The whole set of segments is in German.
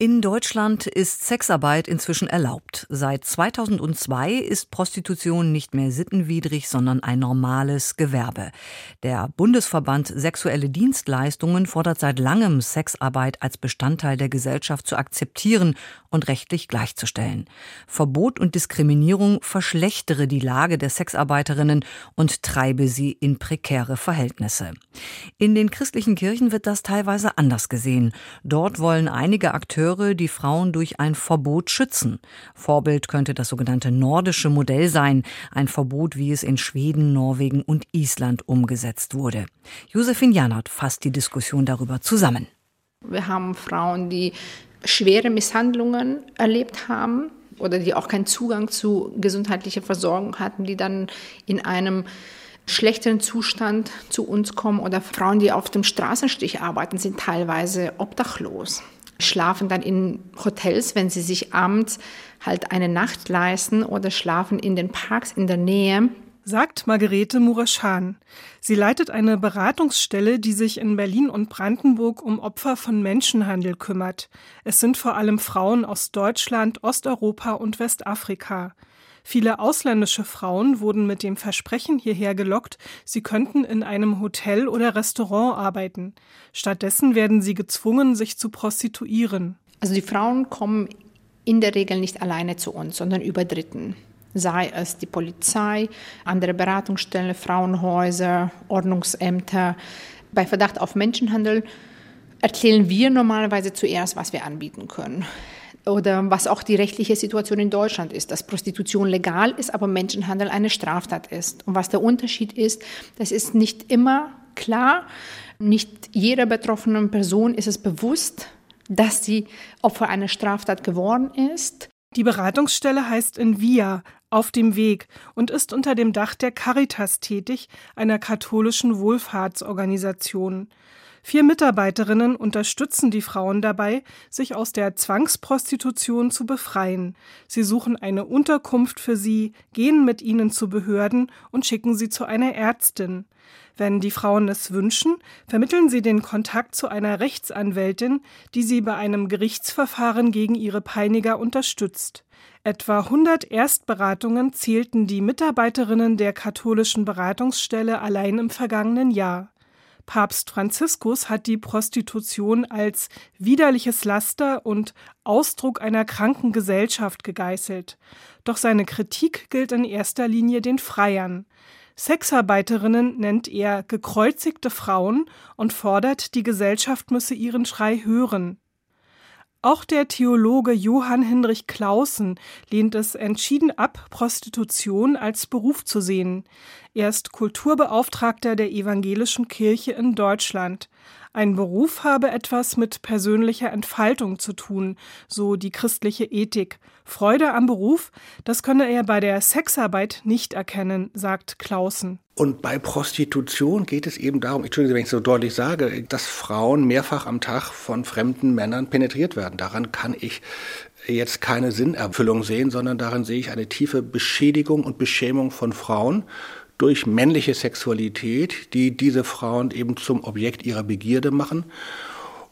In Deutschland ist Sexarbeit inzwischen erlaubt. Seit 2002 ist Prostitution nicht mehr sittenwidrig, sondern ein normales Gewerbe. Der Bundesverband Sexuelle Dienstleistungen fordert seit langem, Sexarbeit als Bestandteil der Gesellschaft zu akzeptieren und rechtlich gleichzustellen. Verbot und Diskriminierung verschlechtere die Lage der Sexarbeiterinnen und treibe sie in prekäre Verhältnisse. In den christlichen Kirchen wird das teilweise anders gesehen. Dort wollen einige Akteure Akteure die Frauen durch ein Verbot schützen. Vorbild könnte das sogenannte nordische Modell sein, ein Verbot, wie es in Schweden, Norwegen und Island umgesetzt wurde. Josephine Janert fasst die Diskussion darüber zusammen. Wir haben Frauen, die schwere Misshandlungen erlebt haben oder die auch keinen Zugang zu gesundheitlicher Versorgung hatten, die dann in einem schlechteren Zustand zu uns kommen oder Frauen, die auf dem Straßenstich arbeiten, sind teilweise obdachlos schlafen dann in Hotels, wenn sie sich abends halt eine Nacht leisten oder schlafen in den Parks in der Nähe. Sagt Margarete Muraschan. Sie leitet eine Beratungsstelle, die sich in Berlin und Brandenburg um Opfer von Menschenhandel kümmert. Es sind vor allem Frauen aus Deutschland, Osteuropa und Westafrika. Viele ausländische Frauen wurden mit dem Versprechen hierher gelockt, sie könnten in einem Hotel oder Restaurant arbeiten. Stattdessen werden sie gezwungen, sich zu prostituieren. Also die Frauen kommen in der Regel nicht alleine zu uns, sondern über Dritten. Sei es die Polizei, andere Beratungsstellen, Frauenhäuser, Ordnungsämter. Bei Verdacht auf Menschenhandel erzählen wir normalerweise zuerst, was wir anbieten können oder was auch die rechtliche Situation in Deutschland ist, dass Prostitution legal ist, aber Menschenhandel eine Straftat ist. Und was der Unterschied ist, das ist nicht immer klar. Nicht jeder betroffenen Person ist es bewusst, dass sie Opfer einer Straftat geworden ist. Die Beratungsstelle heißt in Via, auf dem Weg und ist unter dem Dach der Caritas tätig, einer katholischen Wohlfahrtsorganisation. Vier Mitarbeiterinnen unterstützen die Frauen dabei, sich aus der Zwangsprostitution zu befreien. Sie suchen eine Unterkunft für sie, gehen mit ihnen zu Behörden und schicken sie zu einer Ärztin. Wenn die Frauen es wünschen, vermitteln sie den Kontakt zu einer Rechtsanwältin, die sie bei einem Gerichtsverfahren gegen ihre Peiniger unterstützt. Etwa 100 Erstberatungen zählten die Mitarbeiterinnen der katholischen Beratungsstelle allein im vergangenen Jahr. Papst Franziskus hat die Prostitution als widerliches Laster und Ausdruck einer kranken Gesellschaft gegeißelt. Doch seine Kritik gilt in erster Linie den Freiern. Sexarbeiterinnen nennt er gekreuzigte Frauen und fordert, die Gesellschaft müsse ihren Schrei hören. Auch der Theologe Johann Hinrich Clausen lehnt es entschieden ab, Prostitution als Beruf zu sehen. Er ist Kulturbeauftragter der Evangelischen Kirche in Deutschland. Ein Beruf habe etwas mit persönlicher Entfaltung zu tun, so die christliche Ethik. Freude am Beruf, das könne er bei der Sexarbeit nicht erkennen, sagt Clausen. Und bei Prostitution geht es eben darum, entschuldigen Sie, wenn ich so deutlich sage, dass Frauen mehrfach am Tag von fremden Männern penetriert werden. Daran kann ich jetzt keine Sinnerfüllung sehen, sondern darin sehe ich eine tiefe Beschädigung und Beschämung von Frauen durch männliche Sexualität, die diese Frauen eben zum Objekt ihrer Begierde machen.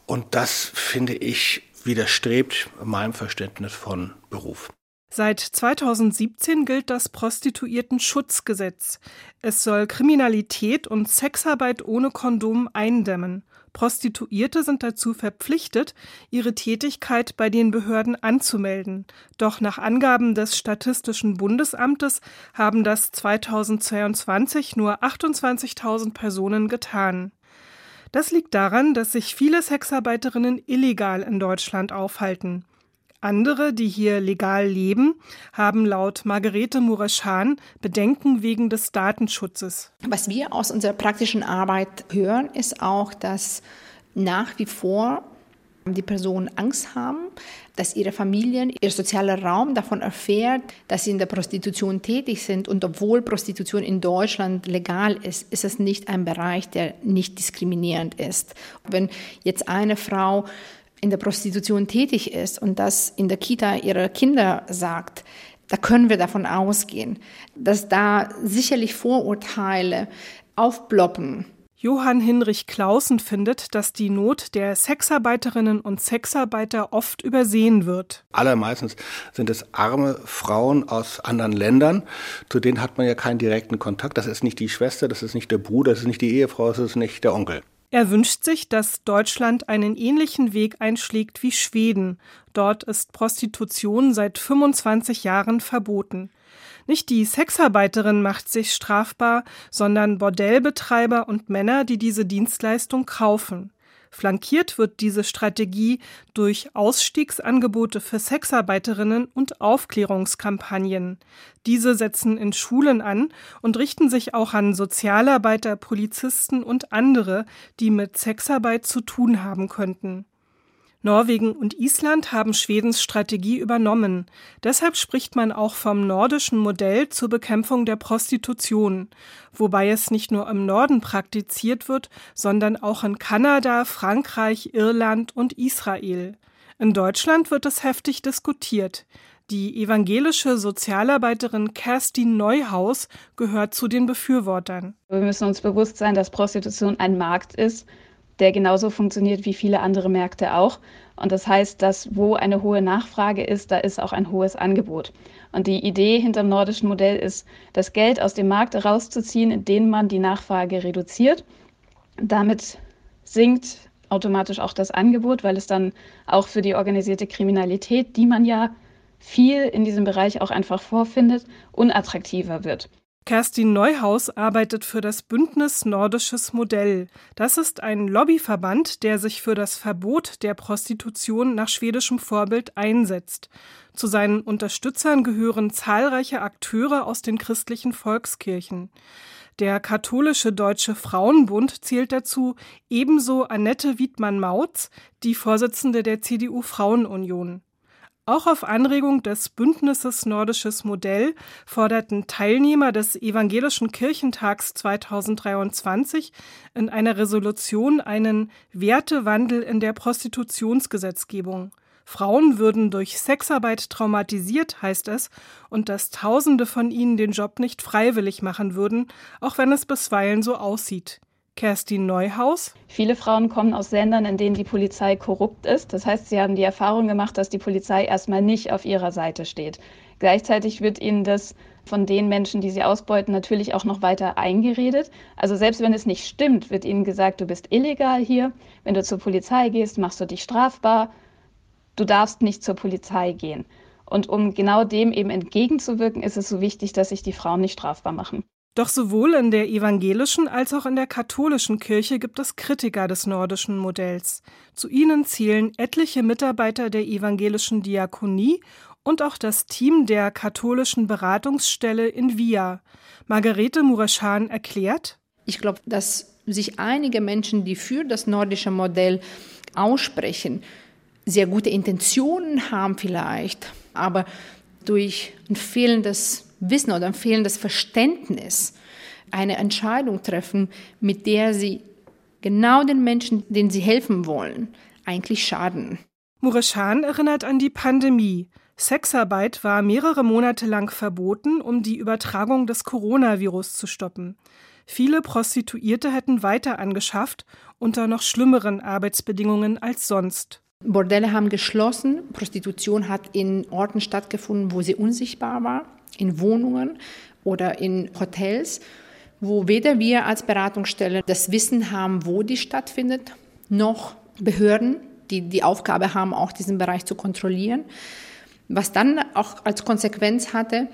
Und das, finde ich, widerstrebt meinem Verständnis von Beruf. Seit 2017 gilt das Prostituierten-Schutzgesetz. Es soll Kriminalität und Sexarbeit ohne Kondom eindämmen. Prostituierte sind dazu verpflichtet, ihre Tätigkeit bei den Behörden anzumelden. Doch nach Angaben des Statistischen Bundesamtes haben das 2022 nur 28.000 Personen getan. Das liegt daran, dass sich viele Sexarbeiterinnen illegal in Deutschland aufhalten. Andere, die hier legal leben, haben laut Margarete Muraschan Bedenken wegen des Datenschutzes. Was wir aus unserer praktischen Arbeit hören, ist auch, dass nach wie vor die Personen Angst haben, dass ihre Familien, ihr sozialer Raum davon erfährt, dass sie in der Prostitution tätig sind. Und obwohl Prostitution in Deutschland legal ist, ist es nicht ein Bereich, der nicht diskriminierend ist. Wenn jetzt eine Frau in der Prostitution tätig ist und das in der Kita ihrer Kinder sagt, da können wir davon ausgehen, dass da sicherlich Vorurteile aufploppen. Johann Hinrich Clausen findet, dass die Not der Sexarbeiterinnen und Sexarbeiter oft übersehen wird. Allermeistens sind es arme Frauen aus anderen Ländern, zu denen hat man ja keinen direkten Kontakt. Das ist nicht die Schwester, das ist nicht der Bruder, das ist nicht die Ehefrau, das ist nicht der Onkel. Er wünscht sich, dass Deutschland einen ähnlichen Weg einschlägt wie Schweden. Dort ist Prostitution seit 25 Jahren verboten. Nicht die Sexarbeiterin macht sich strafbar, sondern Bordellbetreiber und Männer, die diese Dienstleistung kaufen. Flankiert wird diese Strategie durch Ausstiegsangebote für Sexarbeiterinnen und Aufklärungskampagnen. Diese setzen in Schulen an und richten sich auch an Sozialarbeiter, Polizisten und andere, die mit Sexarbeit zu tun haben könnten. Norwegen und Island haben Schwedens Strategie übernommen. Deshalb spricht man auch vom nordischen Modell zur Bekämpfung der Prostitution, wobei es nicht nur im Norden praktiziert wird, sondern auch in Kanada, Frankreich, Irland und Israel. In Deutschland wird es heftig diskutiert. Die evangelische Sozialarbeiterin Kerstin Neuhaus gehört zu den Befürwortern. Wir müssen uns bewusst sein, dass Prostitution ein Markt ist der genauso funktioniert wie viele andere Märkte auch. Und das heißt, dass wo eine hohe Nachfrage ist, da ist auch ein hohes Angebot. Und die Idee hinter dem nordischen Modell ist, das Geld aus dem Markt rauszuziehen, indem man die Nachfrage reduziert. Damit sinkt automatisch auch das Angebot, weil es dann auch für die organisierte Kriminalität, die man ja viel in diesem Bereich auch einfach vorfindet, unattraktiver wird. Kerstin Neuhaus arbeitet für das Bündnis Nordisches Modell. Das ist ein Lobbyverband, der sich für das Verbot der Prostitution nach schwedischem Vorbild einsetzt. Zu seinen Unterstützern gehören zahlreiche Akteure aus den christlichen Volkskirchen. Der katholische Deutsche Frauenbund zählt dazu ebenso Annette Wiedmann-Mautz, die Vorsitzende der CDU Frauenunion. Auch auf Anregung des Bündnisses Nordisches Modell forderten Teilnehmer des Evangelischen Kirchentags 2023 in einer Resolution einen Wertewandel in der Prostitutionsgesetzgebung. Frauen würden durch Sexarbeit traumatisiert, heißt es, und dass Tausende von ihnen den Job nicht freiwillig machen würden, auch wenn es bisweilen so aussieht. Kerstin Neuhaus. Viele Frauen kommen aus Ländern, in denen die Polizei korrupt ist. Das heißt, sie haben die Erfahrung gemacht, dass die Polizei erstmal nicht auf ihrer Seite steht. Gleichzeitig wird ihnen das von den Menschen, die sie ausbeuten, natürlich auch noch weiter eingeredet. Also selbst wenn es nicht stimmt, wird ihnen gesagt, du bist illegal hier. Wenn du zur Polizei gehst, machst du dich strafbar. Du darfst nicht zur Polizei gehen. Und um genau dem eben entgegenzuwirken, ist es so wichtig, dass sich die Frauen nicht strafbar machen. Doch sowohl in der evangelischen als auch in der katholischen Kirche gibt es Kritiker des nordischen Modells. Zu ihnen zählen etliche Mitarbeiter der evangelischen Diakonie und auch das Team der katholischen Beratungsstelle in Via. Margarete Mureschan erklärt, ich glaube, dass sich einige Menschen, die für das nordische Modell aussprechen, sehr gute Intentionen haben vielleicht, aber durch ein fehlendes Wissen oder ein fehlendes Verständnis eine Entscheidung treffen, mit der sie genau den Menschen, denen sie helfen wollen, eigentlich schaden. Mureschan erinnert an die Pandemie. Sexarbeit war mehrere Monate lang verboten, um die Übertragung des Coronavirus zu stoppen. Viele Prostituierte hätten weiter angeschafft, unter noch schlimmeren Arbeitsbedingungen als sonst. Bordelle haben geschlossen, Prostitution hat in Orten stattgefunden, wo sie unsichtbar war in Wohnungen oder in Hotels, wo weder wir als Beratungsstelle das Wissen haben, wo die stattfindet, noch Behörden, die die Aufgabe haben, auch diesen Bereich zu kontrollieren. Was dann auch als Konsequenz hatte,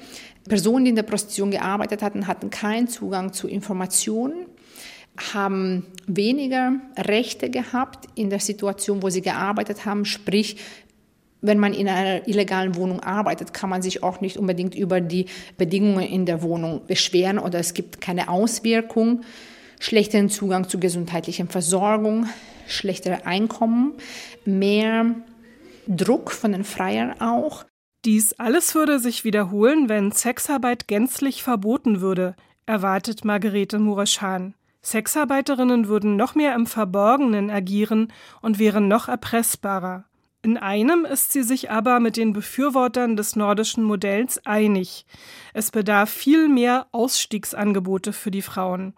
Personen, die in der Prostitution gearbeitet hatten, hatten keinen Zugang zu Informationen, haben weniger Rechte gehabt in der Situation, wo sie gearbeitet haben, sprich wenn man in einer illegalen Wohnung arbeitet, kann man sich auch nicht unbedingt über die Bedingungen in der Wohnung beschweren oder es gibt keine Auswirkung. Schlechteren Zugang zu gesundheitlicher Versorgung, schlechtere Einkommen, mehr Druck von den Freiern auch. Dies alles würde sich wiederholen, wenn Sexarbeit gänzlich verboten würde, erwartet Margarete Mureschan. Sexarbeiterinnen würden noch mehr im Verborgenen agieren und wären noch erpressbarer. In einem ist sie sich aber mit den Befürwortern des nordischen Modells einig. Es bedarf viel mehr Ausstiegsangebote für die Frauen.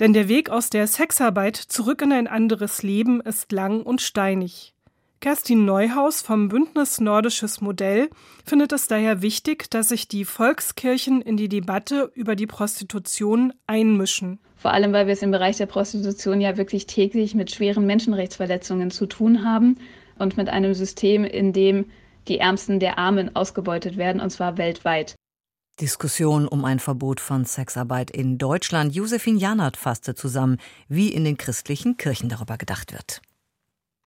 Denn der Weg aus der Sexarbeit zurück in ein anderes Leben ist lang und steinig. Kerstin Neuhaus vom Bündnis Nordisches Modell findet es daher wichtig, dass sich die Volkskirchen in die Debatte über die Prostitution einmischen. Vor allem, weil wir es im Bereich der Prostitution ja wirklich täglich mit schweren Menschenrechtsverletzungen zu tun haben und mit einem System, in dem die Ärmsten der Armen ausgebeutet werden, und zwar weltweit. Diskussion um ein Verbot von Sexarbeit in Deutschland. Josephine Janert fasste zusammen, wie in den christlichen Kirchen darüber gedacht wird.